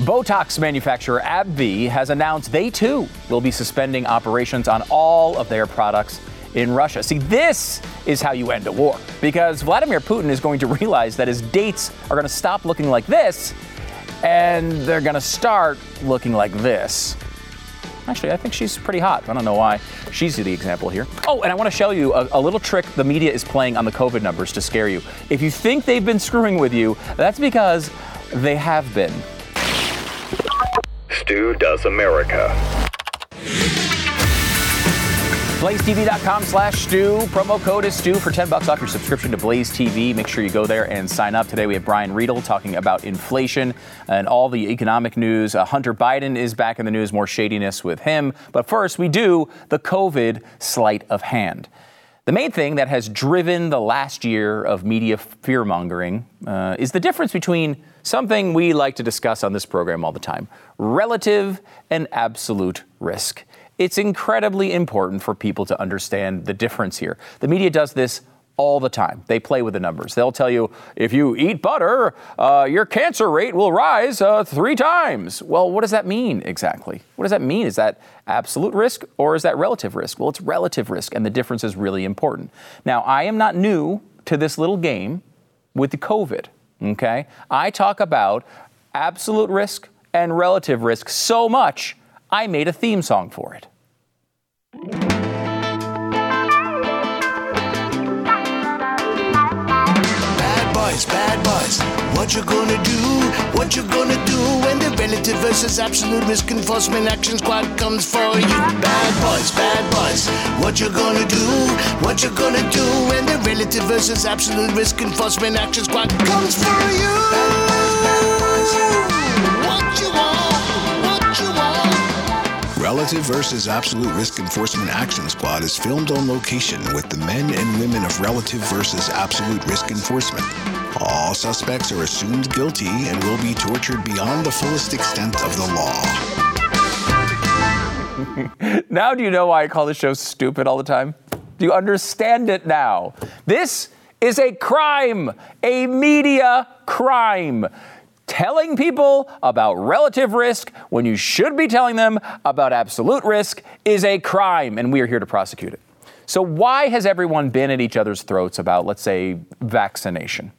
Botox manufacturer AbbVie has announced they too will be suspending operations on all of their products in Russia. See, this is how you end a war because Vladimir Putin is going to realize that his dates are going to stop looking like this and they're going to start looking like this. Actually, I think she's pretty hot. I don't know why. She's the example here. Oh, and I want to show you a, a, little trick the media is playing on the COVID numbers to scare you. If you think they've been screwing with you, that's because they have been. Stu Does America. BlazeTV.com slash Stu. Promo code is Stu for 10 bucks off your subscription to Blaze TV. Make sure you go there and sign up. Today we have Brian Riedl talking about inflation and all the economic news. Uh, Hunter Biden is back in the news, more shadiness with him. But first, we do the COVID sleight of hand. The main thing that has driven the last year of media fear mongering uh, is the difference between something we like to discuss on this program all the time relative and absolute risk. It's incredibly important for people to understand the difference here. The media does this all the time. They play with the numbers. They'll tell you if you eat butter, uh, your cancer rate will rise uh, three times. Well, what does that mean exactly? What does that mean? Is that absolute risk or is that relative risk? Well, it's relative risk, and the difference is really important. Now, I am not new to this little game with the COVID, okay? I talk about absolute risk and relative risk so much, I made a theme song for it. Boys, bad boys. What you gonna do? What you gonna do when the relative versus absolute risk enforcement action squad comes for you? Bad boys, bad boys. What you gonna do? What you gonna do when the relative versus absolute risk enforcement action squad comes for you? What you want? What you want? Relative versus Absolute Risk Enforcement Action Squad is filmed on location with the men and women of Relative versus Absolute Risk Enforcement. All suspects are assumed guilty and will be tortured beyond the fullest extent of the law. now, do you know why I call this show stupid all the time? Do you understand it now? This is a crime, a media crime telling people about relative risk when you should be telling them about absolute risk is a crime, and we are here to prosecute it. So, why has everyone been at each other's throats about, let's say, vaccination?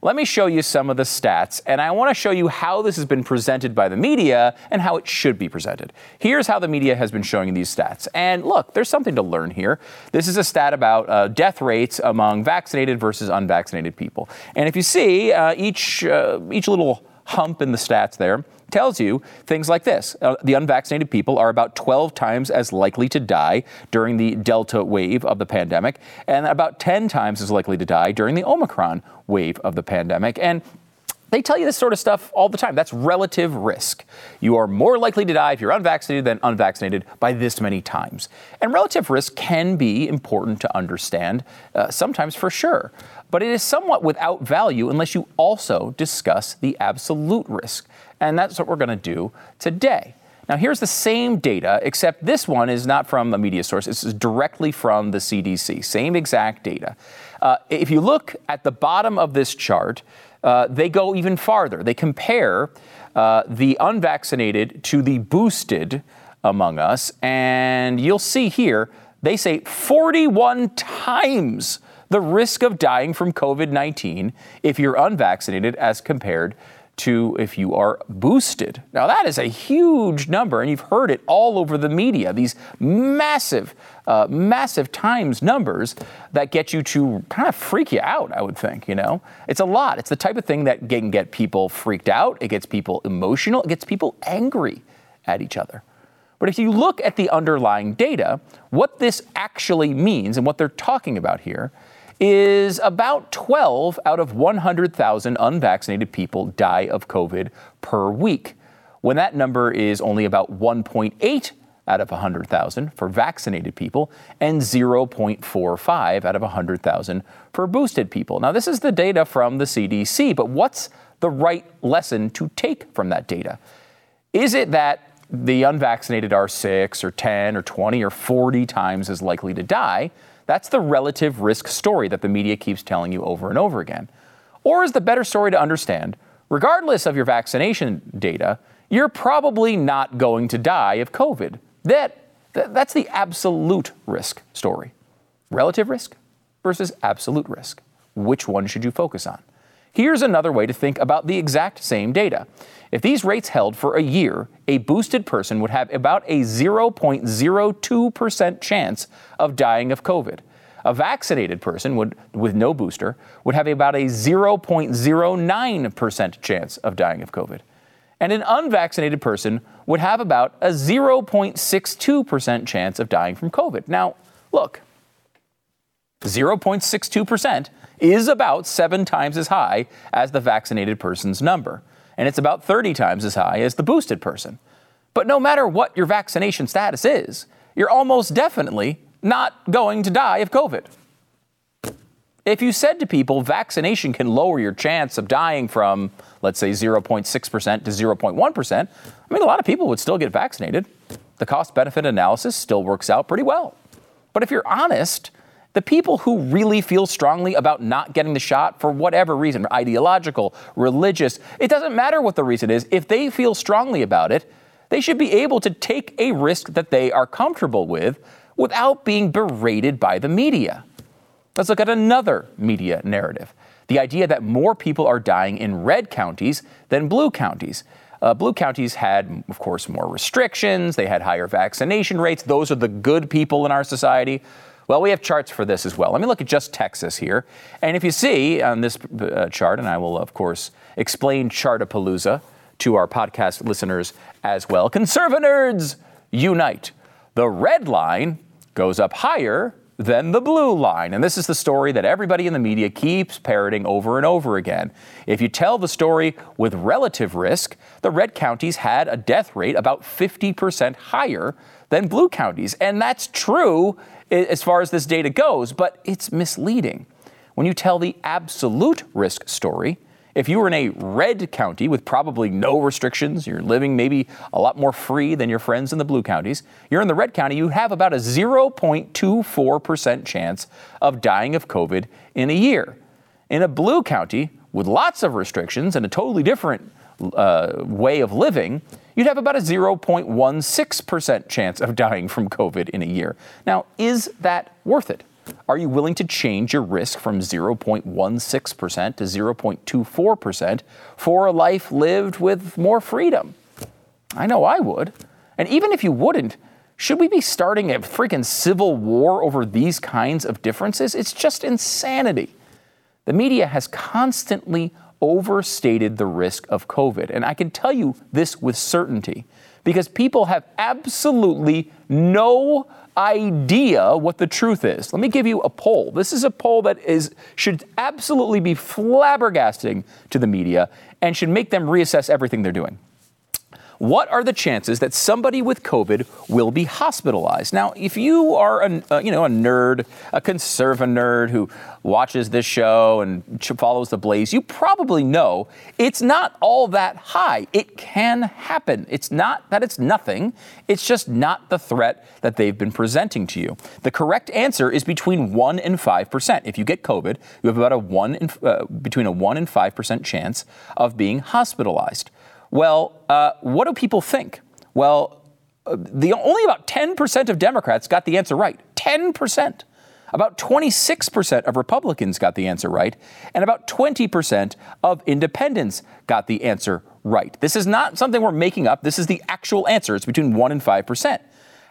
Let me show you some of the stats, and I want to show you how this has been presented by the media and how it should be presented. Here's how the media has been showing these stats. And look, there's something to learn here. This is a stat about uh, death rates among vaccinated versus unvaccinated people. And if you see uh, each, uh, each little hump in the stats there, tells you things like this uh, the unvaccinated people are about 12 times as likely to die during the Delta wave of the pandemic, and about 10 times as likely to die during the Omicron wave of the pandemic. And they tell you this sort of stuff all the time. That's relative risk. You are more likely to die if you're unvaccinated than unvaccinated by this many times. And relative risk can be important to understand, uh, sometimes for sure. But it is somewhat without value unless you also discuss the absolute risk. And that's what we're going to do today. Now, here's the same data, except this one is not from a media source. This is directly from the CDC. Same exact data. Uh, if you look at the bottom of this chart, uh, they go even farther. They compare uh, the unvaccinated to the boosted among us. And you'll see here, they say 41 times the risk of dying from COVID 19 if you're unvaccinated as compared to if you are boosted. Now, that is a huge number, and you've heard it all over the media. These massive, uh, massive times numbers that get you to kind of freak you out, I would think, you know? It's a lot. It's the type of thing that can get people freaked out, it gets people emotional, it gets people angry at each other. But if you look at the underlying data, what this actually means and what they're talking about here is about 12 out of 100,000 unvaccinated people die of COVID per week, when that number is only about 1.8 out of 100,000 for vaccinated people and 0.45 out of 100,000 for boosted people. Now, this is the data from the CDC, but what's the right lesson to take from that data? Is it that the unvaccinated are 6 or 10 or 20 or 40 times as likely to die? That's the relative risk story that the media keeps telling you over and over again. Or is the better story to understand regardless of your vaccination data, you're probably not going to die of COVID. That, that that's the absolute risk story. Relative risk versus absolute risk. Which one should you focus on? Here's another way to think about the exact same data. If these rates held for a year, a boosted person would have about a 0.02% chance of dying of COVID. A vaccinated person would, with no booster would have about a 0.09% chance of dying of COVID. And an unvaccinated person would have about a 0.62% chance of dying from COVID. Now, look, 0.62% is about seven times as high as the vaccinated person's number, and it's about 30 times as high as the boosted person. But no matter what your vaccination status is, you're almost definitely not going to die of COVID. If you said to people vaccination can lower your chance of dying from, let's say, 0.6% to 0.1%, I mean, a lot of people would still get vaccinated. The cost benefit analysis still works out pretty well. But if you're honest, the people who really feel strongly about not getting the shot for whatever reason, ideological, religious, it doesn't matter what the reason is, if they feel strongly about it, they should be able to take a risk that they are comfortable with without being berated by the media. Let's look at another media narrative the idea that more people are dying in red counties than blue counties. Uh, blue counties had, of course, more restrictions, they had higher vaccination rates. Those are the good people in our society. Well, we have charts for this as well. Let me look at just Texas here. And if you see on this uh, chart, and I will, of course, explain Chartapalooza to our podcast listeners as well, conservanerds unite. The red line goes up higher than the blue line. And this is the story that everybody in the media keeps parroting over and over again. If you tell the story with relative risk, the red counties had a death rate about 50% higher than blue counties. And that's true as far as this data goes, but it's misleading. When you tell the absolute risk story, if you were in a red county with probably no restrictions, you're living maybe a lot more free than your friends in the blue counties, you're in the red county, you have about a 0.24% chance of dying of COVID in a year. In a blue county with lots of restrictions and a totally different uh, way of living, you'd have about a 0.16% chance of dying from COVID in a year. Now, is that worth it? Are you willing to change your risk from 0.16% to 0.24% for a life lived with more freedom? I know I would. And even if you wouldn't, should we be starting a freaking civil war over these kinds of differences? It's just insanity. The media has constantly overstated the risk of COVID. And I can tell you this with certainty because people have absolutely no idea what the truth is. Let me give you a poll. This is a poll that is should absolutely be flabbergasting to the media and should make them reassess everything they're doing. What are the chances that somebody with COVID will be hospitalized? Now, if you are a, uh, you know a nerd, a conservative nerd who watches this show and follows the blaze, you probably know it's not all that high. It can happen. It's not that it's nothing. It's just not the threat that they've been presenting to you. The correct answer is between one and five percent. If you get COVID, you have about a one in, uh, between a one and five percent chance of being hospitalized. Well, uh, what do people think? Well, uh, the only about 10% of Democrats got the answer right. 10%. About 26% of Republicans got the answer right, and about 20% of independents got the answer right. This is not something we're making up. This is the actual answer. It's between 1 and 5%.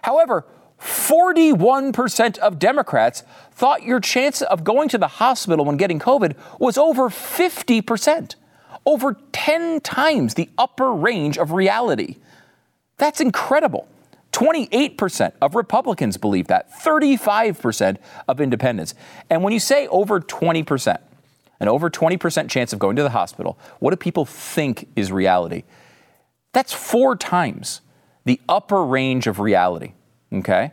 However, 41% of Democrats thought your chance of going to the hospital when getting COVID was over 50% over 10 times the upper range of reality. That's incredible. 28% of Republicans believe that, 35% of independents. And when you say over 20%, an over 20% chance of going to the hospital, what do people think is reality? That's four times the upper range of reality, okay?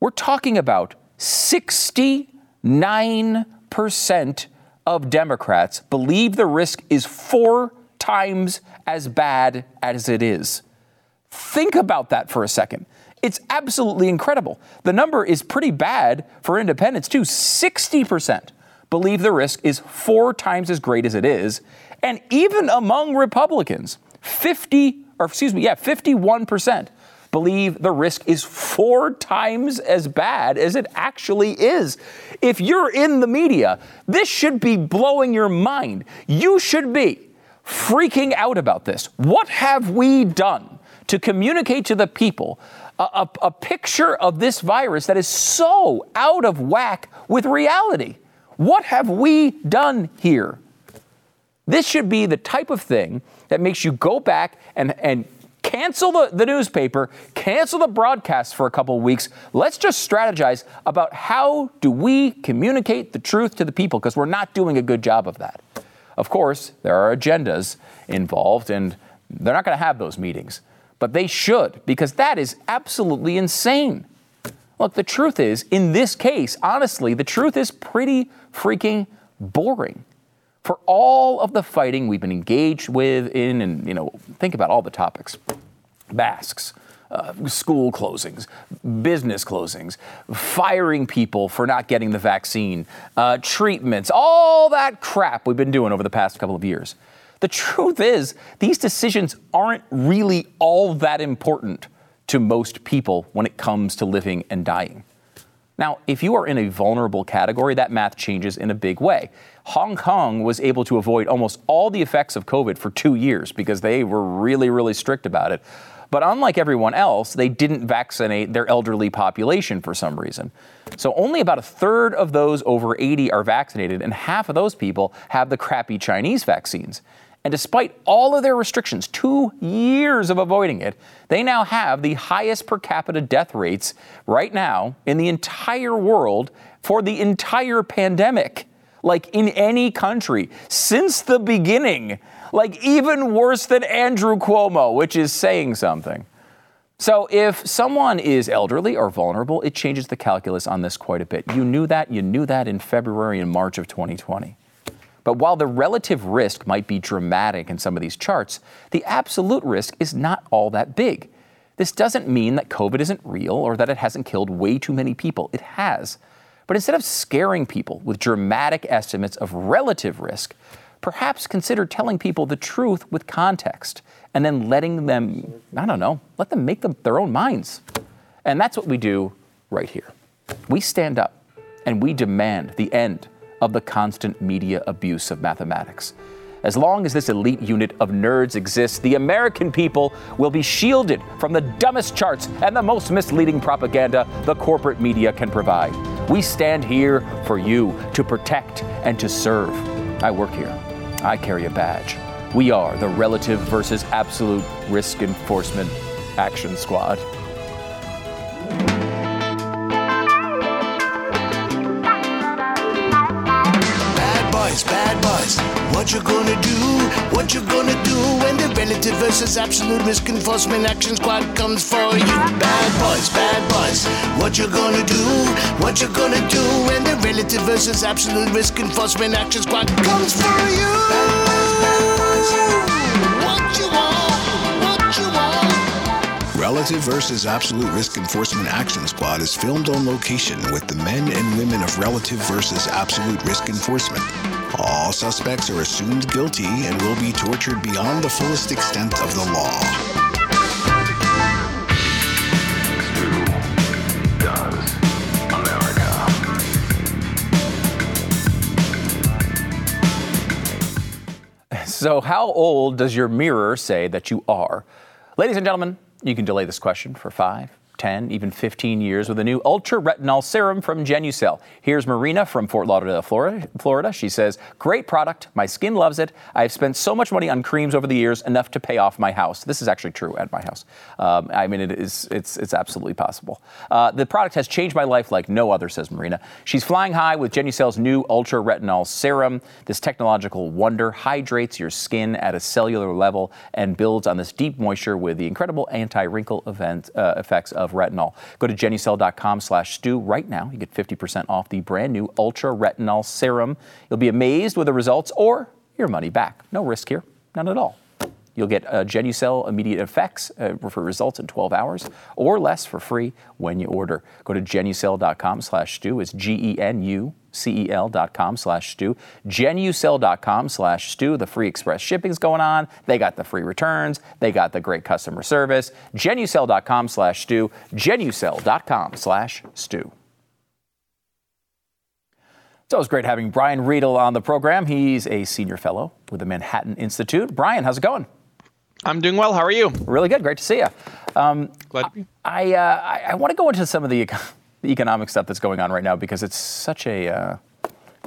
We're talking about 69% of Democrats believe the risk is four times as bad as it is. Think about that for a second. It's absolutely incredible. The number is pretty bad for independents, too. 60% believe the risk is four times as great as it is, And even among Republicans, 50, or excuse me, yeah, 51% believe the risk is four times as bad as it actually is. If you're in the media, this should be blowing your mind. You should be freaking out about this. What have we done to communicate to the people a, a, a picture of this virus that is so out of whack with reality? What have we done here? This should be the type of thing that makes you go back and, and cancel the, the newspaper, cancel the broadcast for a couple weeks. Let's just strategize about how do we communicate the truth to the people because we're not doing a good job of that. Of course, there are agendas involved, and they're not going to have those meetings, but they should because that is absolutely insane. Look, the truth is, in this case, honestly, the truth is pretty freaking boring. For all of the fighting we've been engaged with in, and you know, think about all the topics masks, uh, school closings, business closings, firing people for not getting the vaccine, uh, treatments, all that crap we've been doing over the past couple of years. The truth is, these decisions aren't really all that important to most people when it comes to living and dying. Now, if you are in a vulnerable category, that math changes in a big way. Hong Kong was able to avoid almost all the effects of COVID for two years because they were really, really strict about it. But unlike everyone else, they didn't vaccinate their elderly population for some reason. So only about a third of those over 80 are vaccinated, and half of those people have the crappy Chinese vaccines. And despite all of their restrictions, two years of avoiding it, they now have the highest per capita death rates right now in the entire world for the entire pandemic, like in any country since the beginning like even worse than Andrew Cuomo, which is saying something. So, if someone is elderly or vulnerable, it changes the calculus on this quite a bit. You knew that. You knew that in February and March of 2020. But while the relative risk might be dramatic in some of these charts, the absolute risk is not all that big. This doesn't mean that COVID isn't real or that it hasn't killed way too many people. It has. But instead of scaring people with dramatic estimates of relative risk, perhaps consider telling people the truth with context and then letting them, I don't know, let them make them their own minds. And that's what we do right here. We stand up and we demand the end of the constant media abuse of mathematics. As long as this elite unit of nerds exists, the American people will be shielded from the dumbest charts and the most misleading propaganda the corporate media can provide. We stand here for you to protect and to serve. I work here. I carry a badge. We are the Relative versus Absolute Risk Enforcement Action Squad. Bad boys, bad boys. What you gonna do? What you gonna do when the relative versus absolute risk enforcement action squad comes for you? Bad boys, bad boys. What you gonna do? What you gonna do when the relative versus absolute risk enforcement action squad comes for you? What you want? What you want? Relative versus Absolute Risk Enforcement Action Squad is filmed on location with the men and women of Relative versus Absolute Risk Enforcement. All suspects are assumed guilty and will be tortured beyond the fullest extent of the law. So, how old does your mirror say that you are? Ladies and gentlemen, you can delay this question for five, 10, even 15 years with a new ultra retinol serum from Genucel. Here's Marina from Fort Lauderdale, Florida. She says, Great product. My skin loves it. I've spent so much money on creams over the years, enough to pay off my house. This is actually true at my house. Um, I mean, it is, it's, it's absolutely possible. Uh, the product has changed my life like no other, says Marina. She's flying high with Genucel's new ultra retinol serum. This technological wonder hydrates your skin at a cellular level and builds on this deep moisture with the incredible anti-wrinkle event, uh, effects of retinol. Go to genucel.com slash Stu right now. You get 50% off the brand new ultra retinol serum. You'll be amazed with the results or your money back. No risk here, none at all. You'll get uh, Genucel immediate effects uh, for results in 12 hours or less for free when you order. Go to genucel.com slash Stu. It's G-E-N-U-C-E-L dot com slash Stu. Genucel.com slash Stu. The free express shipping's going on. They got the free returns. They got the great customer service. Genucel.com slash Stu. Genucel.com slash Stu. It's always great having Brian Riedl on the program. He's a senior fellow with the Manhattan Institute. Brian, how's it going? I'm doing well. How are you? Really good. Great to see you. Um, Glad to be. I, uh, I, I want to go into some of the, the economic stuff that's going on right now because it's such a uh,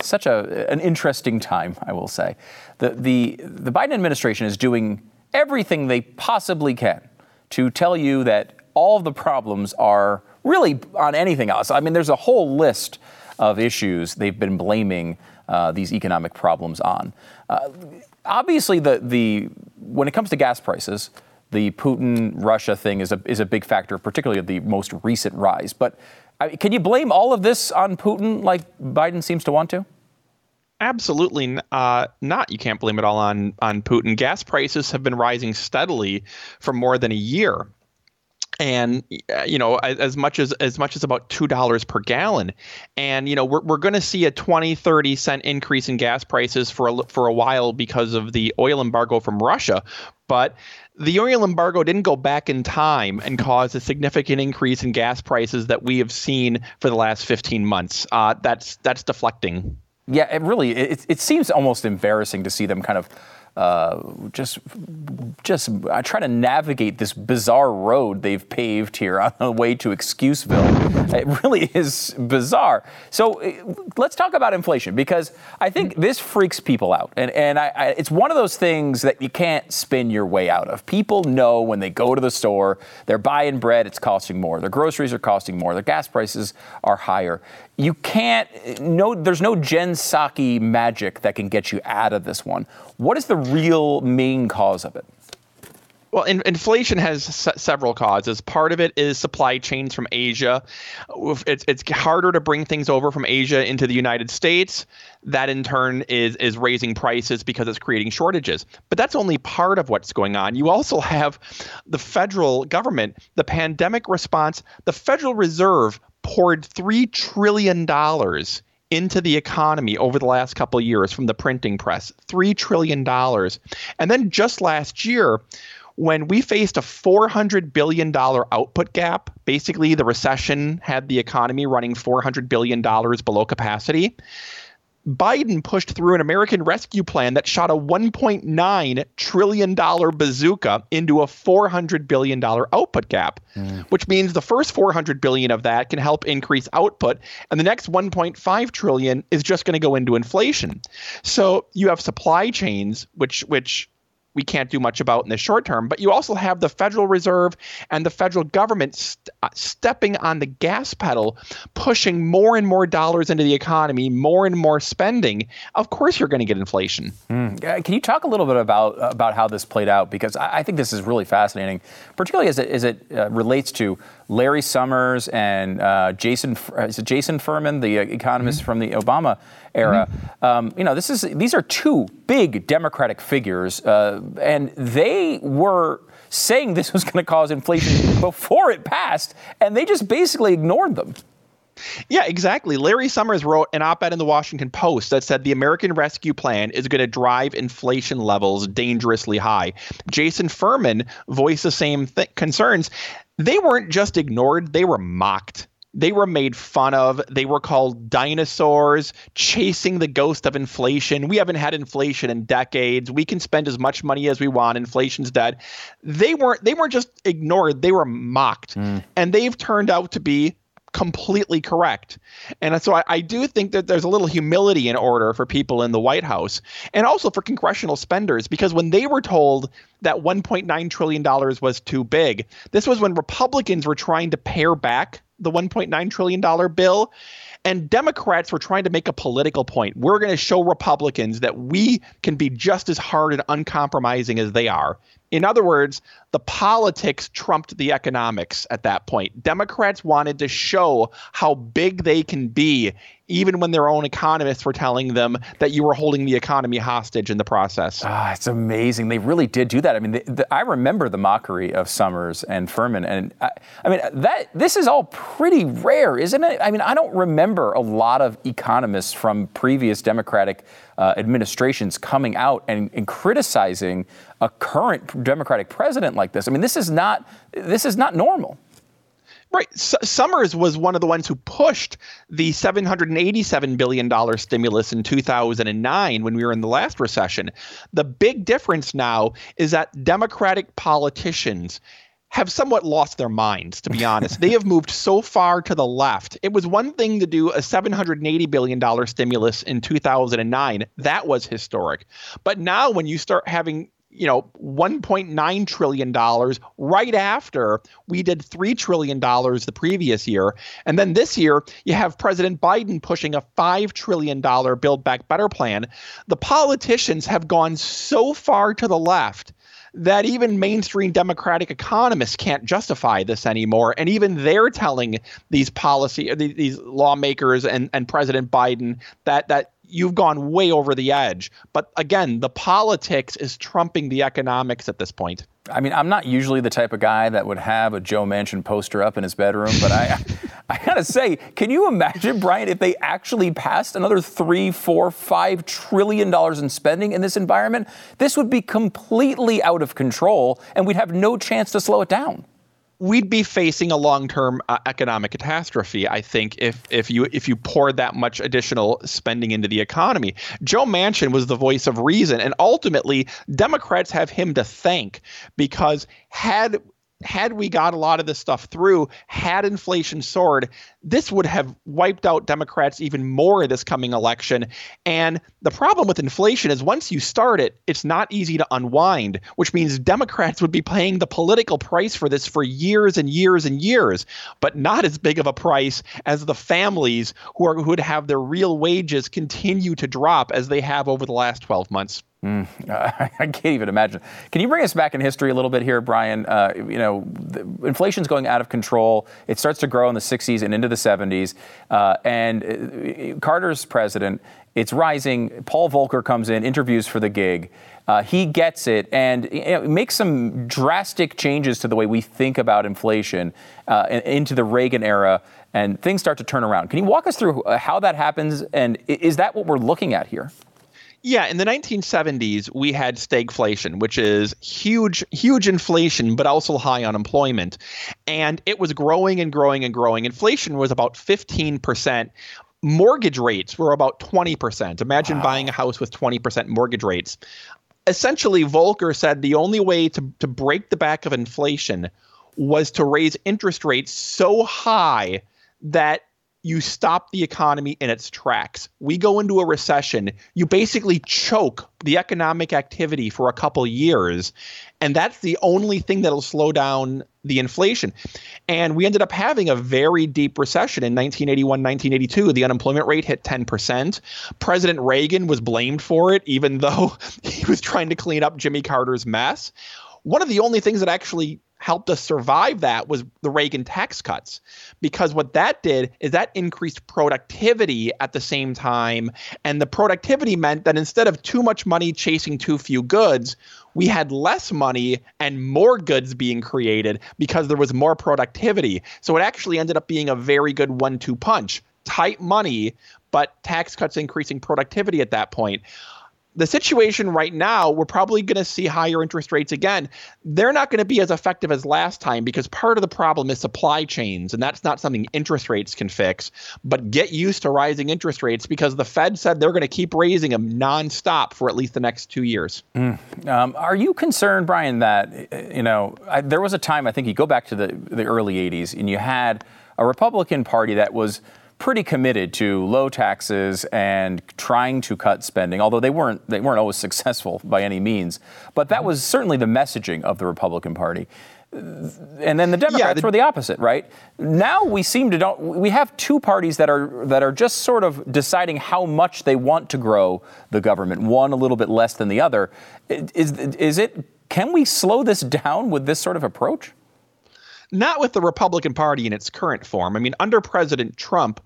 such a an interesting time. I will say, the the the Biden administration is doing everything they possibly can to tell you that all of the problems are really on anything else. I mean, there's a whole list of issues they've been blaming uh, these economic problems on. Uh, obviously, the the when it comes to gas prices, the Putin Russia thing is a is a big factor, particularly the most recent rise. But I can you blame all of this on Putin, like Biden seems to want to? Absolutely uh, not. You can't blame it all on on Putin. Gas prices have been rising steadily for more than a year, and uh, you know as, much as as much as about two dollars per gallon. And you know we're we're going to see a 20, 30 cent increase in gas prices for a, for a while because of the oil embargo from Russia, but the oil embargo didn't go back in time and cause a significant increase in gas prices that we have seen for the last 15 months. Uh, that's that's deflecting. Yeah, it really it, it seems almost embarrassing to see them kind of uh, just just I try to navigate this bizarre road they've paved here on the way to Excuseville. It really is bizarre. So uh, let's talk about inflation because I think this freaks people out, and and I, I, it's one of those things that you can't spin your way out of. People know when they go to the store, they're buying bread, it's costing more. Their groceries are costing more. Their gas prices are higher you can't no there's no jen psaki magic that can get you out of this one what is the real main cause of it well, in, inflation has s- several causes. Part of it is supply chains from Asia. It's it's harder to bring things over from Asia into the United States. That in turn is is raising prices because it's creating shortages. But that's only part of what's going on. You also have the federal government, the pandemic response. The Federal Reserve poured three trillion dollars into the economy over the last couple of years from the printing press. Three trillion dollars, and then just last year when we faced a $400 billion output gap, basically the recession had the economy running $400 billion below capacity. Biden pushed through an American Rescue Plan that shot a $1.9 trillion bazooka into a $400 billion output gap, mm. which means the first 400 billion of that can help increase output, and the next 1.5 trillion is just going to go into inflation. So you have supply chains, which which we can't do much about in the short term. But you also have the Federal Reserve and the federal government st- uh, stepping on the gas pedal, pushing more and more dollars into the economy, more and more spending. Of course, you're going to get inflation. Mm. Can you talk a little bit about about how this played out? Because I, I think this is really fascinating, particularly as it, as it uh, relates to Larry Summers and uh, Jason is it Jason Furman, the uh, economist mm-hmm. from the Obama era. Mm-hmm. Um, you know, this is these are two big Democratic figures, uh, and they were saying this was going to cause inflation before it passed, and they just basically ignored them. Yeah, exactly. Larry Summers wrote an op ed in the Washington Post that said the American Rescue Plan is going to drive inflation levels dangerously high. Jason Furman voiced the same th- concerns. They weren't just ignored, they were mocked they were made fun of. They were called dinosaurs, chasing the ghost of inflation. We haven't had inflation in decades. We can spend as much money as we want. Inflation's dead. They weren't they weren't just ignored, they were mocked. Mm. And they've turned out to be completely correct. And so I, I, do think that there's a little humility in order for people in the White House and also for congressional spenders, because when they were told that $1.9 trillion was too big, this was when Republicans were trying to pare back the $1.9 trillion bill. And Democrats were trying to make a political point. We're going to show Republicans that we can be just as hard and uncompromising as they are. In other words, the politics trumped the economics at that point. Democrats wanted to show how big they can be, even when their own economists were telling them that you were holding the economy hostage in the process. Ah, it's amazing. They really did do that. I mean, the, the, I remember the mockery of Summers and Furman, and I, I mean that this is all pretty rare, isn't it? I mean, I don't remember a lot of economists from previous Democratic uh, administrations coming out and, and criticizing a current Democratic president like this. I mean, this is not this is not normal. Right. S- Summers was one of the ones who pushed the $787 billion stimulus in 2009 when we were in the last recession. The big difference now is that Democratic politicians have somewhat lost their minds, to be honest. they have moved so far to the left. It was one thing to do a $780 billion stimulus in 2009. That was historic. But now, when you start having you know 1.9 trillion dollars right after we did 3 trillion dollars the previous year and then this year you have president biden pushing a 5 trillion dollar build back better plan the politicians have gone so far to the left that even mainstream Democratic economists can't justify this anymore. And even they're telling these policy, these lawmakers and, and President Biden that that you've gone way over the edge. But again, the politics is trumping the economics at this point. I mean, I'm not usually the type of guy that would have a Joe Manchin poster up in his bedroom, but I, I gotta say, can you imagine, Brian, if they actually passed another three, four, five trillion dollars in spending in this environment? This would be completely out of control, and we'd have no chance to slow it down we'd be facing a long-term uh, economic catastrophe i think if if you if you poured that much additional spending into the economy. Joe manchin was the voice of reason and ultimately democrats have him to thank because had had we got a lot of this stuff through, had inflation soared, this would have wiped out Democrats even more this coming election. And the problem with inflation is once you start it, it's not easy to unwind, which means Democrats would be paying the political price for this for years and years and years, but not as big of a price as the families who are who would have their real wages continue to drop as they have over the last 12 months. Mm, I can't even imagine. Can you bring us back in history a little bit here, Brian? Uh, you know, inflation's going out of control. It starts to grow in the 60s and into the 70s. Uh, and uh, Carter's president. It's rising. Paul Volcker comes in, interviews for the gig. Uh, he gets it and you know, makes some drastic changes to the way we think about inflation uh, into the Reagan era, and things start to turn around. Can you walk us through uh, how that happens, and is that what we're looking at here? Yeah, in the 1970s, we had stagflation, which is huge, huge inflation, but also high unemployment. And it was growing and growing and growing. Inflation was about 15%. Mortgage rates were about 20%. Imagine wow. buying a house with 20% mortgage rates. Essentially, Volcker said the only way to, to break the back of inflation was to raise interest rates so high that you stop the economy in its tracks. We go into a recession, you basically choke the economic activity for a couple years, and that's the only thing that'll slow down the inflation. And we ended up having a very deep recession in 1981, 1982. The unemployment rate hit 10%. President Reagan was blamed for it, even though he was trying to clean up Jimmy Carter's mess. One of the only things that actually helped us survive that was the Reagan tax cuts. Because what that did is that increased productivity at the same time. And the productivity meant that instead of too much money chasing too few goods, we had less money and more goods being created because there was more productivity. So it actually ended up being a very good one two punch. Tight money, but tax cuts increasing productivity at that point the situation right now, we're probably going to see higher interest rates again. They're not going to be as effective as last time because part of the problem is supply chains, and that's not something interest rates can fix. But get used to rising interest rates because the Fed said they're going to keep raising them nonstop for at least the next two years. Mm. Um, are you concerned, Brian, that you know I, there was a time I think you go back to the the early '80s and you had a Republican Party that was pretty committed to low taxes and trying to cut spending, although they weren't they weren't always successful by any means. But that was certainly the messaging of the Republican Party. and then the Democrats the- were the opposite, right? Now we seem to don't. We have two parties that are that are just sort of deciding how much they want to grow the government. One a little bit less than the other. Is is it? Can we slow this down with this sort of approach? Not with the Republican Party in its current form. I mean, under President Trump,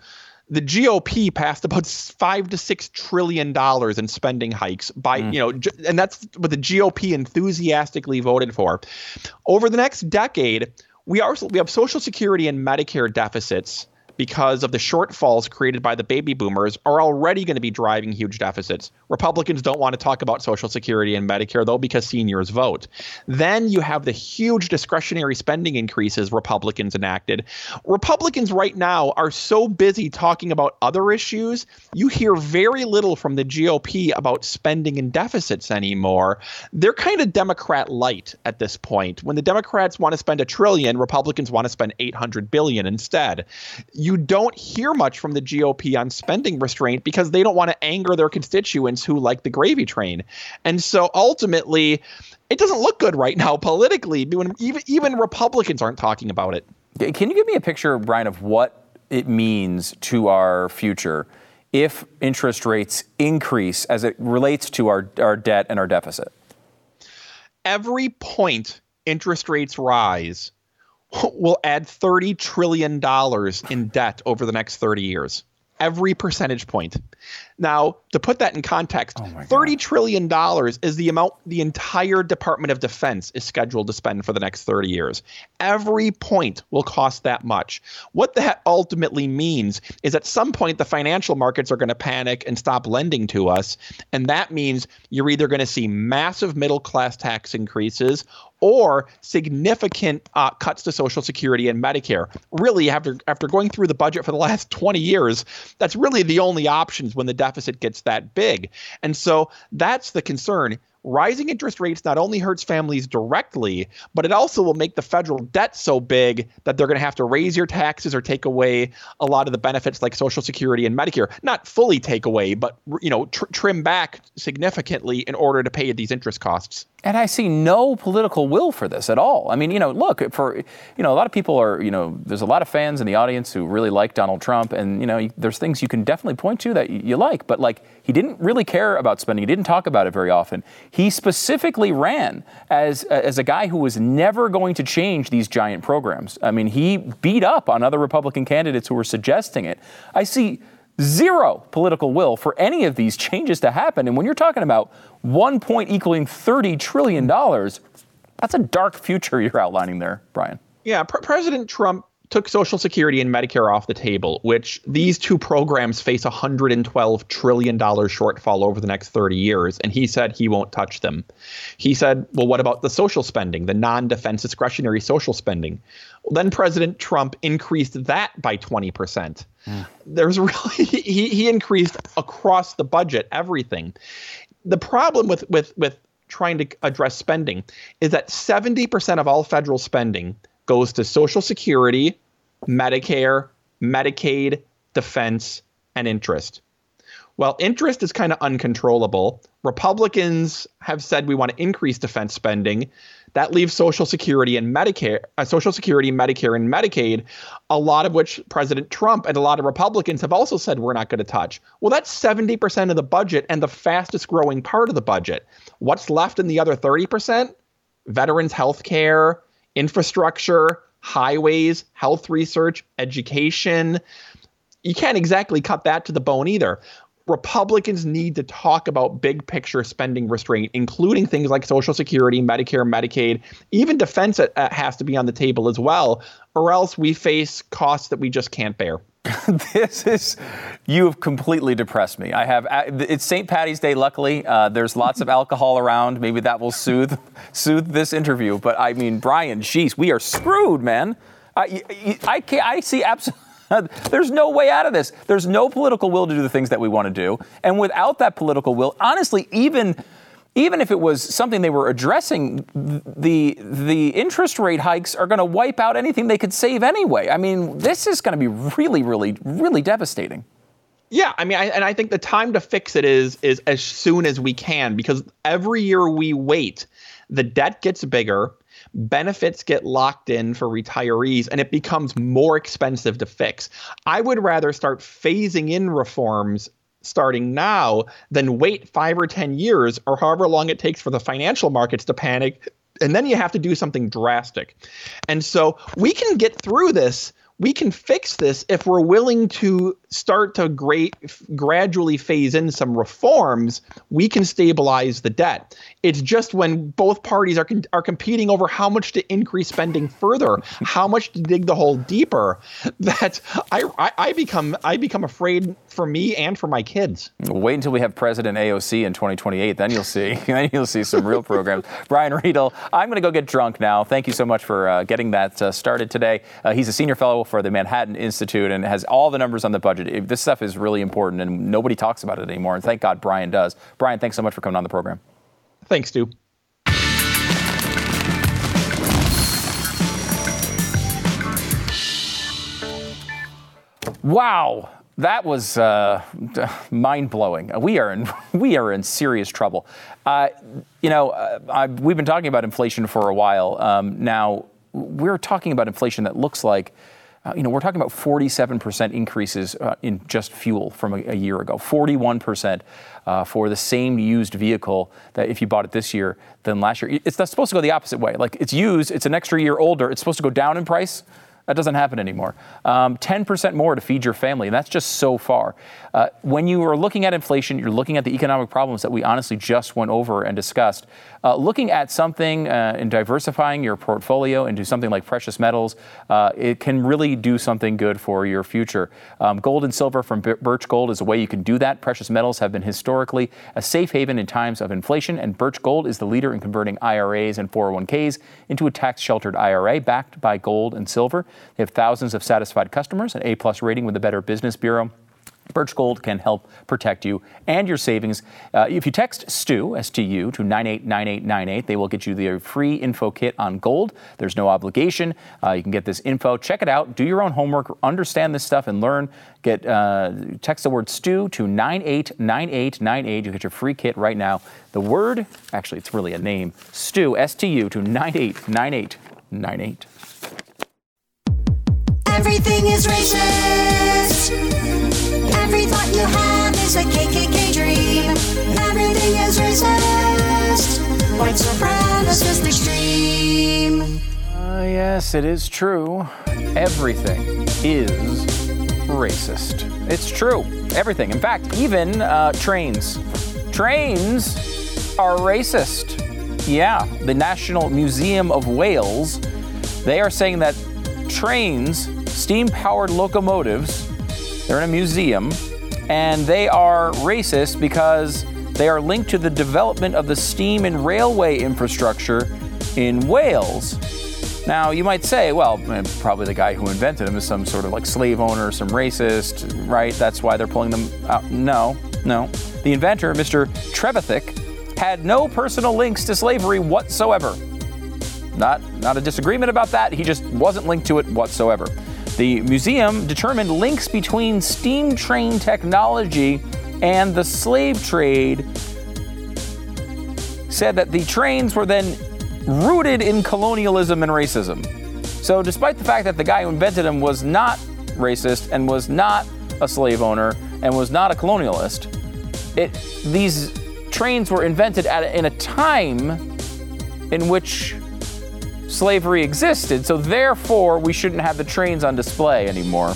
the GOP passed about five to six trillion dollars in spending hikes by hmm. you know, and that's what the GOP enthusiastically voted for. Over the next decade, we are we have Social Security and Medicare deficits because of the shortfalls created by the baby boomers are already going to be driving huge deficits. Republicans don't want to talk about Social Security and Medicare, though, because seniors vote. Then you have the huge discretionary spending increases Republicans enacted. Republicans right now are so busy talking about other issues, you hear very little from the GOP about spending and deficits anymore. They're kind of Democrat light at this point. When the Democrats want to spend a trillion, Republicans want to spend 800 billion instead. You don't hear much from the GOP on spending restraint because they don't want to anger their constituents who like the gravy train. And so ultimately, it doesn't look good right now politically. When even even Republicans aren't talking about it. Can you give me a picture, Brian, of what it means to our future if interest rates increase as it relates to our, our debt and our deficit? Every point interest rates rise will add $30 trillion in debt over the next 30 years. Every percentage point. Now, to put that in context, $30 trillion is the amount the entire Department of Defense is scheduled to spend for the next 30 years. Every point will cost that much. What that ultimately means is at some point the financial markets are going to panic and stop lending to us. And that means you're either going to see massive middle class tax increases or significant uh, cuts to Social Security and Medicare. Really, after after going through the budget for the last 20 years, that's really the only options when the deficit gets that big. And so that's the concern. Rising interest rates not only hurts families directly, but it also will make the federal debt so big that they're going to have to raise your taxes or take away a lot of the benefits like Social Security and Medicare. Not fully take away, but you know, tr- trim back significantly in order to pay these interest costs. And I see no political will for this at all. I mean, you know, look, for, you know, a lot of people are, you know, there's a lot of fans in the audience who really like Donald Trump. And, you know, there's things you can definitely point to that you like. But, like, he didn't really care about spending. He didn't talk about it very often. He specifically ran as, as a guy who was never going to change these giant programs. I mean, he beat up on other Republican candidates who were suggesting it. I see zero political will for any of these changes to happen. And when you're talking about one point equaling $30 trillion, that's a dark future you're outlining there, Brian. Yeah, Pr- President Trump took Social Security and Medicare off the table, which these two programs face a $112 trillion shortfall over the next 30 years, and he said he won't touch them. He said, well, what about the social spending, the non defense discretionary social spending? Well, then President Trump increased that by 20%. There's really, he, he increased across the budget everything. The problem with, with, with trying to address spending is that 70% of all federal spending goes to Social Security, Medicare, Medicaid, defense, and interest. Well, interest is kind of uncontrollable. Republicans have said we want to increase defense spending. That leaves Social Security and Medicare, uh, Social Security, Medicare, and Medicaid, a lot of which President Trump and a lot of Republicans have also said we're not going to touch. Well, that's 70% of the budget and the fastest growing part of the budget. What's left in the other 30%? Veterans health care, infrastructure, highways, health research, education. You can't exactly cut that to the bone either. Republicans need to talk about big picture spending restraint, including things like Social Security, Medicare, Medicaid, even defense uh, has to be on the table as well, or else we face costs that we just can't bear. this is you have completely depressed me. I have it's St. Patty's Day. Luckily, uh, there's lots of alcohol around. Maybe that will soothe soothe this interview. But I mean, Brian, jeez, we are screwed, man. I I, can't, I see absolutely. There's no way out of this. There's no political will to do the things that we want to do. And without that political will, honestly, even even if it was something they were addressing, the the interest rate hikes are going to wipe out anything they could save anyway. I mean, this is going to be really, really, really devastating. Yeah, I mean, I, and I think the time to fix it is is as soon as we can because every year we wait, the debt gets bigger, benefits get locked in for retirees, and it becomes more expensive to fix. I would rather start phasing in reforms starting now than wait five or 10 years or however long it takes for the financial markets to panic. And then you have to do something drastic. And so we can get through this we can fix this if we're willing to start to great, gradually phase in some reforms. We can stabilize the debt. It's just when both parties are con- are competing over how much to increase spending further, how much to dig the hole deeper, that I, I, I become I become afraid for me and for my kids. Wait until we have President AOC in 2028, then you'll see. then you'll see some real programs. Brian Riedl, I'm going to go get drunk now. Thank you so much for uh, getting that uh, started today. Uh, he's a senior fellow for the Manhattan Institute and has all the numbers on the budget. This stuff is really important, and nobody talks about it anymore. And thank God Brian does. Brian, thanks so much for coming on the program. Thanks, Stu. Wow, that was uh, mind blowing. We are in we are in serious trouble. Uh, you know, uh, we've been talking about inflation for a while um, now. We're talking about inflation that looks like uh, you know, we're talking about 47% increases uh, in just fuel from a, a year ago, 41% uh, for the same used vehicle that if you bought it this year than last year. It's supposed to go the opposite way. Like it's used, it's an extra year older, it's supposed to go down in price. That doesn't happen anymore. Um, 10% more to feed your family, and that's just so far. Uh, when you are looking at inflation, you're looking at the economic problems that we honestly just went over and discussed. Uh, looking at something uh, and diversifying your portfolio into something like precious metals, uh, it can really do something good for your future. Um, gold and silver from Birch Gold is a way you can do that. Precious metals have been historically a safe haven in times of inflation, and Birch Gold is the leader in converting IRAs and 401ks into a tax sheltered IRA backed by gold and silver. They have thousands of satisfied customers, an A plus rating with the Better Business Bureau. Birch Gold can help protect you and your savings. Uh, if you text STU, S-T-U, to 989898, they will get you the free info kit on gold. There's no obligation. Uh, you can get this info. Check it out. Do your own homework. Understand this stuff and learn. Get uh, Text the word STU to 989898. You get your free kit right now. The word, actually, it's really a name, STU, S-T-U, to 989898. Everything is racist. Every thought you have is a KKK dream. Everything is racist. White supremacist extreme. Uh, yes, it is true. Everything is racist. It's true. Everything. In fact, even uh, trains. Trains are racist. Yeah, the National Museum of Wales, they are saying that trains steam powered locomotives. They're in a museum, and they are racist because they are linked to the development of the steam and railway infrastructure in Wales. Now, you might say, well, probably the guy who invented them is some sort of like slave owner, some racist, right? That's why they're pulling them out. No, no. The inventor, Mr. Trevithick, had no personal links to slavery whatsoever. Not, not a disagreement about that. He just wasn't linked to it whatsoever. The museum determined links between steam train technology and the slave trade, said that the trains were then rooted in colonialism and racism. So, despite the fact that the guy who invented them was not racist and was not a slave owner and was not a colonialist, it, these trains were invented at, in a time in which slavery existed, so therefore we shouldn't have the trains on display anymore.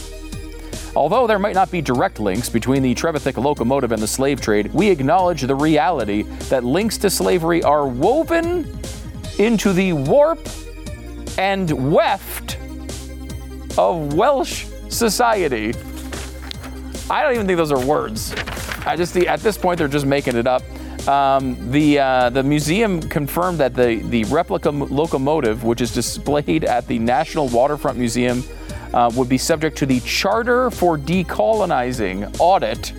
Although there might not be direct links between the Trevithick locomotive and the slave trade, we acknowledge the reality that links to slavery are woven into the warp and weft of Welsh society. I don't even think those are words. I just at this point they're just making it up. Um, the uh, the museum confirmed that the the replica locomotive, which is displayed at the National Waterfront Museum, uh, would be subject to the Charter for Decolonizing audit.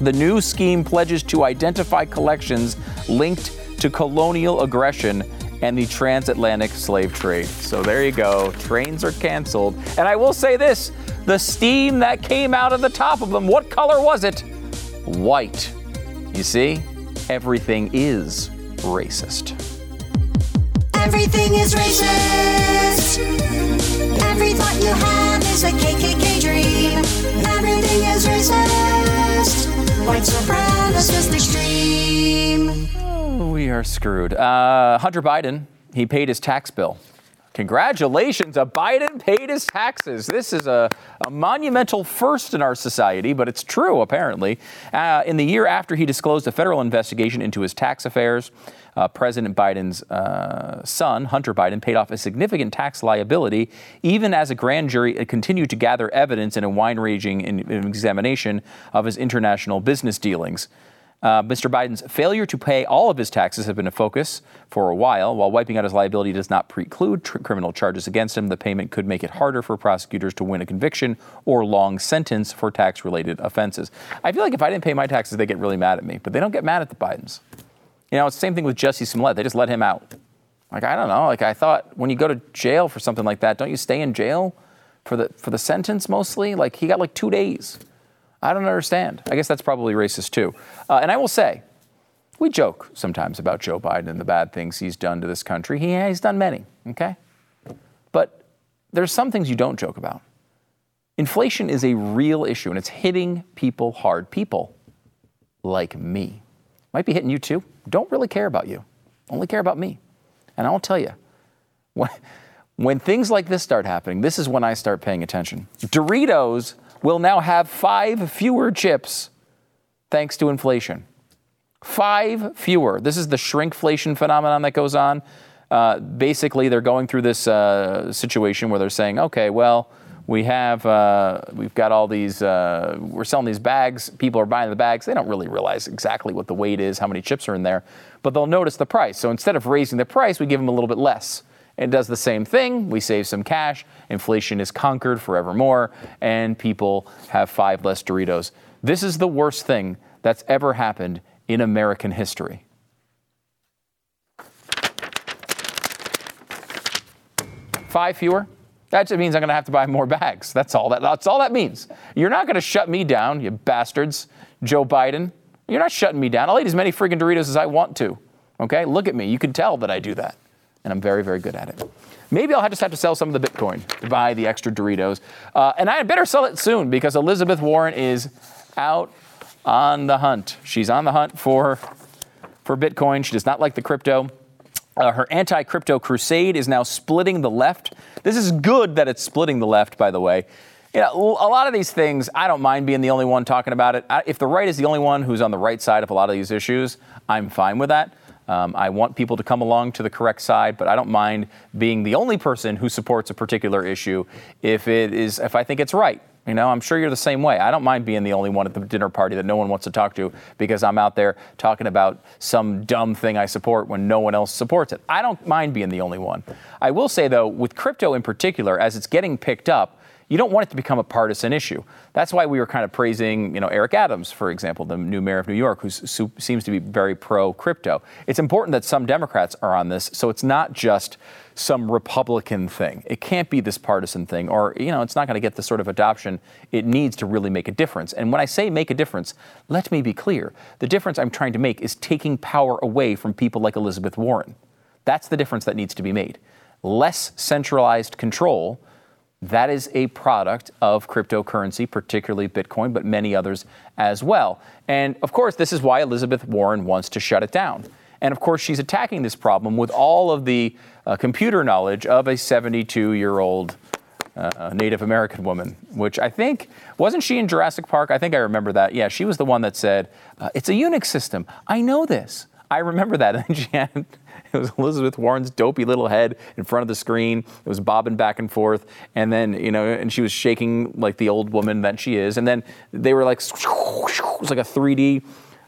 The new scheme pledges to identify collections linked to colonial aggression and the transatlantic slave trade. So there you go. Trains are canceled. And I will say this the steam that came out of the top of them, what color was it? White. You see? Everything is racist. Everything is racist. Every thought you have is a KKK dream. Everything is racist. White supremacist extreme. We are screwed. Uh, Hunter Biden, he paid his tax bill. Congratulations, a Biden paid his taxes. This is a, a monumental first in our society, but it's true, apparently. Uh, in the year after he disclosed a federal investigation into his tax affairs, uh, President Biden's uh, son, Hunter Biden, paid off a significant tax liability, even as a grand jury continued to gather evidence in a wide ranging examination of his international business dealings. Uh, Mr. Biden's failure to pay all of his taxes have been a focus for a while. While wiping out his liability does not preclude tr- criminal charges against him, the payment could make it harder for prosecutors to win a conviction or long sentence for tax related offenses. I feel like if I didn't pay my taxes, they get really mad at me, but they don't get mad at the Bidens. You know, it's the same thing with Jussie Smollett. They just let him out. Like, I don't know. Like, I thought when you go to jail for something like that, don't you stay in jail for the, for the sentence mostly? Like, he got like two days. I don't understand. I guess that's probably racist too. Uh, and I will say, we joke sometimes about Joe Biden and the bad things he's done to this country. He, he's done many, okay? But there's some things you don't joke about. Inflation is a real issue and it's hitting people hard. People like me. Might be hitting you too. Don't really care about you, only care about me. And I'll tell you, when, when things like this start happening, this is when I start paying attention. Doritos will now have five fewer chips thanks to inflation. Five fewer. This is the shrinkflation phenomenon that goes on. Uh, basically, they're going through this uh, situation where they're saying, okay, well, we have uh, we've got all these uh, we're selling these bags people are buying the bags they don't really realize exactly what the weight is how many chips are in there but they'll notice the price so instead of raising the price we give them a little bit less it does the same thing. We save some cash. Inflation is conquered forevermore, and people have five less Doritos. This is the worst thing that's ever happened in American history. Five fewer? That just means I'm going to have to buy more bags. That's all that, that's all that means. You're not going to shut me down, you bastards, Joe Biden. You're not shutting me down. I'll eat as many freaking Doritos as I want to. Okay? Look at me. You can tell that I do that and I'm very, very good at it. Maybe I'll just have to sell some of the Bitcoin to buy the extra Doritos. Uh, and I better sell it soon because Elizabeth Warren is out on the hunt. She's on the hunt for, for Bitcoin. She does not like the crypto. Uh, her anti crypto crusade is now splitting the left. This is good that it's splitting the left, by the way. You know, a lot of these things, I don't mind being the only one talking about it. I, if the right is the only one who's on the right side of a lot of these issues, I'm fine with that. Um, I want people to come along to the correct side, but I don't mind being the only person who supports a particular issue if it is if I think it's right. You know, I'm sure you're the same way. I don't mind being the only one at the dinner party that no one wants to talk to because I'm out there talking about some dumb thing I support when no one else supports it. I don't mind being the only one. I will say though, with crypto in particular, as it's getting picked up, you don't want it to become a partisan issue. That's why we were kind of praising, you know, Eric Adams, for example, the new mayor of New York, who seems to be very pro crypto. It's important that some Democrats are on this, so it's not just some Republican thing. It can't be this partisan thing, or you know, it's not going to get the sort of adoption it needs to really make a difference. And when I say make a difference, let me be clear: the difference I'm trying to make is taking power away from people like Elizabeth Warren. That's the difference that needs to be made. Less centralized control that is a product of cryptocurrency, particularly Bitcoin, but many others as well. And of course, this is why Elizabeth Warren wants to shut it down. And of course, she's attacking this problem with all of the uh, computer knowledge of a 72 year old uh, Native American woman, which I think, wasn't she in Jurassic Park? I think I remember that. Yeah, she was the one that said, uh, It's a Unix system. I know this. I remember that. And she had It was Elizabeth Warren's dopey little head in front of the screen. It was bobbing back and forth, and then you know, and she was shaking like the old woman that she is. And then they were like, it was like a 3D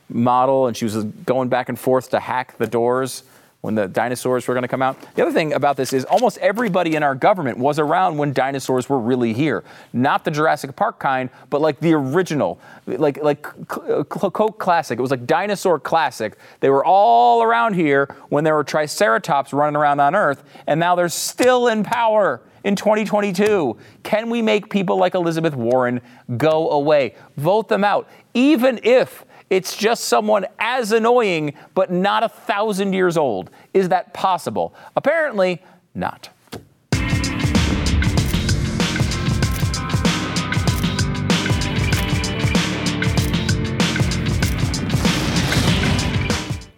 model, and she was going back and forth to hack the doors when the dinosaurs were going to come out. The other thing about this is almost everybody in our government was around when dinosaurs were really here. Not the Jurassic Park kind, but like the original, like like Coke Classic. It was like Dinosaur Classic. They were all around here when there were Triceratops running around on Earth, and now they're still in power in 2022. Can we make people like Elizabeth Warren go away? Vote them out, even if It's just someone as annoying, but not a thousand years old. Is that possible? Apparently not.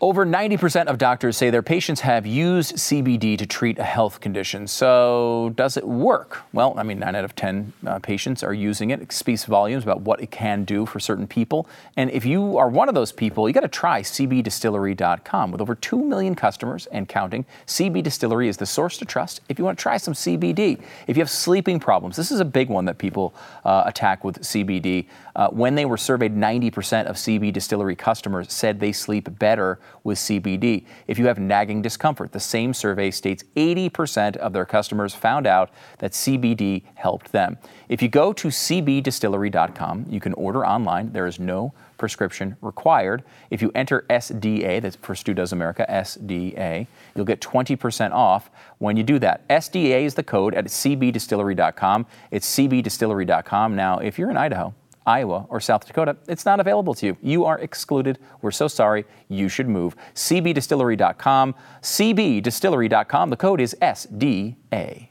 Over 90% of doctors say their patients have used CBD to treat a health condition. So, does it work? Well, I mean, 9 out of 10 uh, patients are using it. It speaks volumes about what it can do for certain people. And if you are one of those people, you got to try cbdistillery.com. With over 2 million customers and counting, CB Distillery is the source to trust if you want to try some CBD. If you have sleeping problems, this is a big one that people uh, attack with CBD. Uh, when they were surveyed, 90% of CB Distillery customers said they sleep better with CBD. If you have nagging discomfort, the same survey states 80% of their customers found out that CBD helped them. If you go to cbdistillery.com, you can order online. There is no prescription required. If you enter SDA, that's for Stu Does America, SDA, you'll get 20% off when you do that. SDA is the code at cbdistillery.com. It's cbdistillery.com. Now, if you're in Idaho, Iowa, or South Dakota, it's not available to you. You are excluded. We're so sorry. You should move. cbdistillery.com. cbdistillery.com. The code is SDA.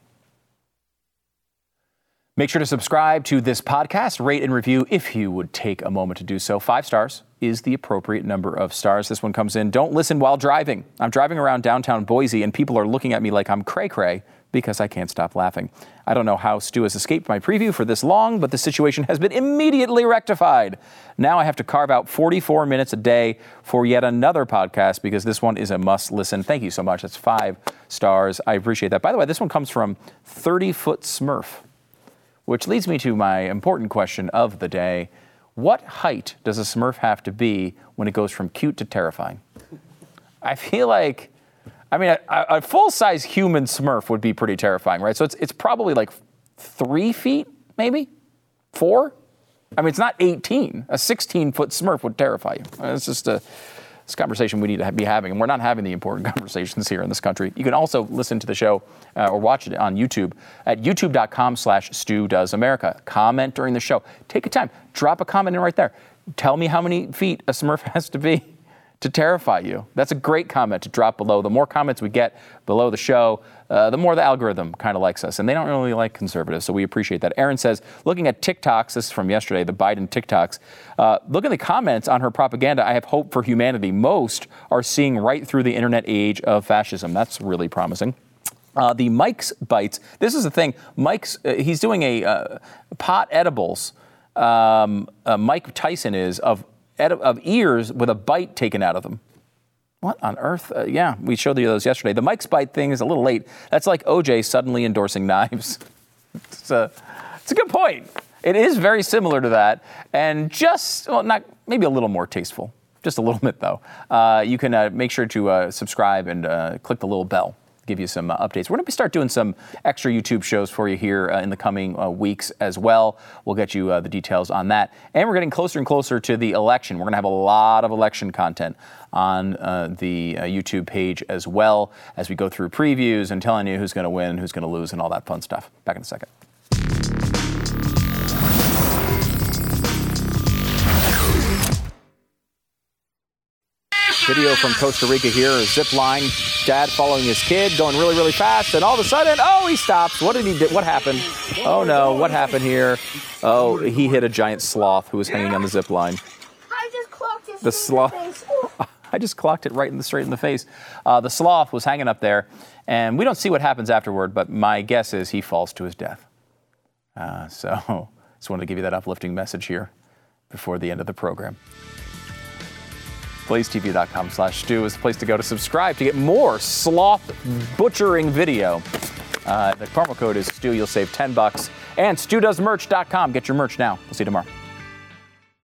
Make sure to subscribe to this podcast, rate and review if you would take a moment to do so. Five stars is the appropriate number of stars. This one comes in. Don't listen while driving. I'm driving around downtown Boise and people are looking at me like I'm cray cray because I can't stop laughing. I don't know how Stu has escaped my preview for this long, but the situation has been immediately rectified. Now I have to carve out 44 minutes a day for yet another podcast because this one is a must listen. Thank you so much. That's five stars. I appreciate that. By the way, this one comes from 30 Foot Smurf, which leads me to my important question of the day. What height does a Smurf have to be when it goes from cute to terrifying? I feel like I mean, a, a full size human Smurf would be pretty terrifying, right? So it's, it's probably like three feet, maybe four. I mean, it's not 18. A 16 foot Smurf would terrify you. It's just a a conversation we need to be having, and we're not having the important conversations here in this country. You can also listen to the show uh, or watch it on YouTube at youtube.com slash Stu Does America. Comment during the show. Take a time. Drop a comment in right there. Tell me how many feet a Smurf has to be to terrify you. That's a great comment to drop below. The more comments we get below the show, uh, the more the algorithm kind of likes us. And they don't really like conservatives, so we appreciate that. Aaron says, looking at TikToks, this is from yesterday, the Biden TikToks, uh, look at the comments on her propaganda. I have hope for humanity. Most are seeing right through the internet age of fascism. That's really promising. Uh, the Mike's Bites, this is the thing. Mike's, uh, he's doing a uh, pot edibles. Um, uh, Mike Tyson is of of ears with a bite taken out of them. What on earth? Uh, yeah, we showed you those yesterday. The Mike's bite thing is a little late. That's like OJ suddenly endorsing knives. it's, a, it's a good point. It is very similar to that, and just well, not maybe a little more tasteful. Just a little bit though. Uh, you can uh, make sure to uh, subscribe and uh, click the little bell give you some uh, updates. We're going to be start doing some extra YouTube shows for you here uh, in the coming uh, weeks as well. We'll get you the details on that. And we're getting closer and closer to the election. We're going to have a lot of election content on uh, the uh, YouTube page as well as we go through previews and telling you who's going to win, who's going to lose, and all that fun stuff. Back in a second. Video from Costa Rica here, a zip line, dad following his kid, going really, really fast, and all of a sudden, oh, he stops. What did he do? What happened? Oh no, what happened here? Oh, he hit a giant sloth who was hanging on the zip line. I just clocked it. The sloth. I just clocked it right in the straight in the face. Uh, the sloth was hanging up there, and we don't see what happens afterward, but my guess is he falls to his death. Uh, so, just wanted to give you that uplifting message here before the end of the program. BlazeTV.com slash Stu is the place to go to subscribe to get more sloth butchering video. Uh, the promo code is Stu. You'll save 10 bucks. And StuDoesMerch.com. Get your merch now. We'll see you tomorrow.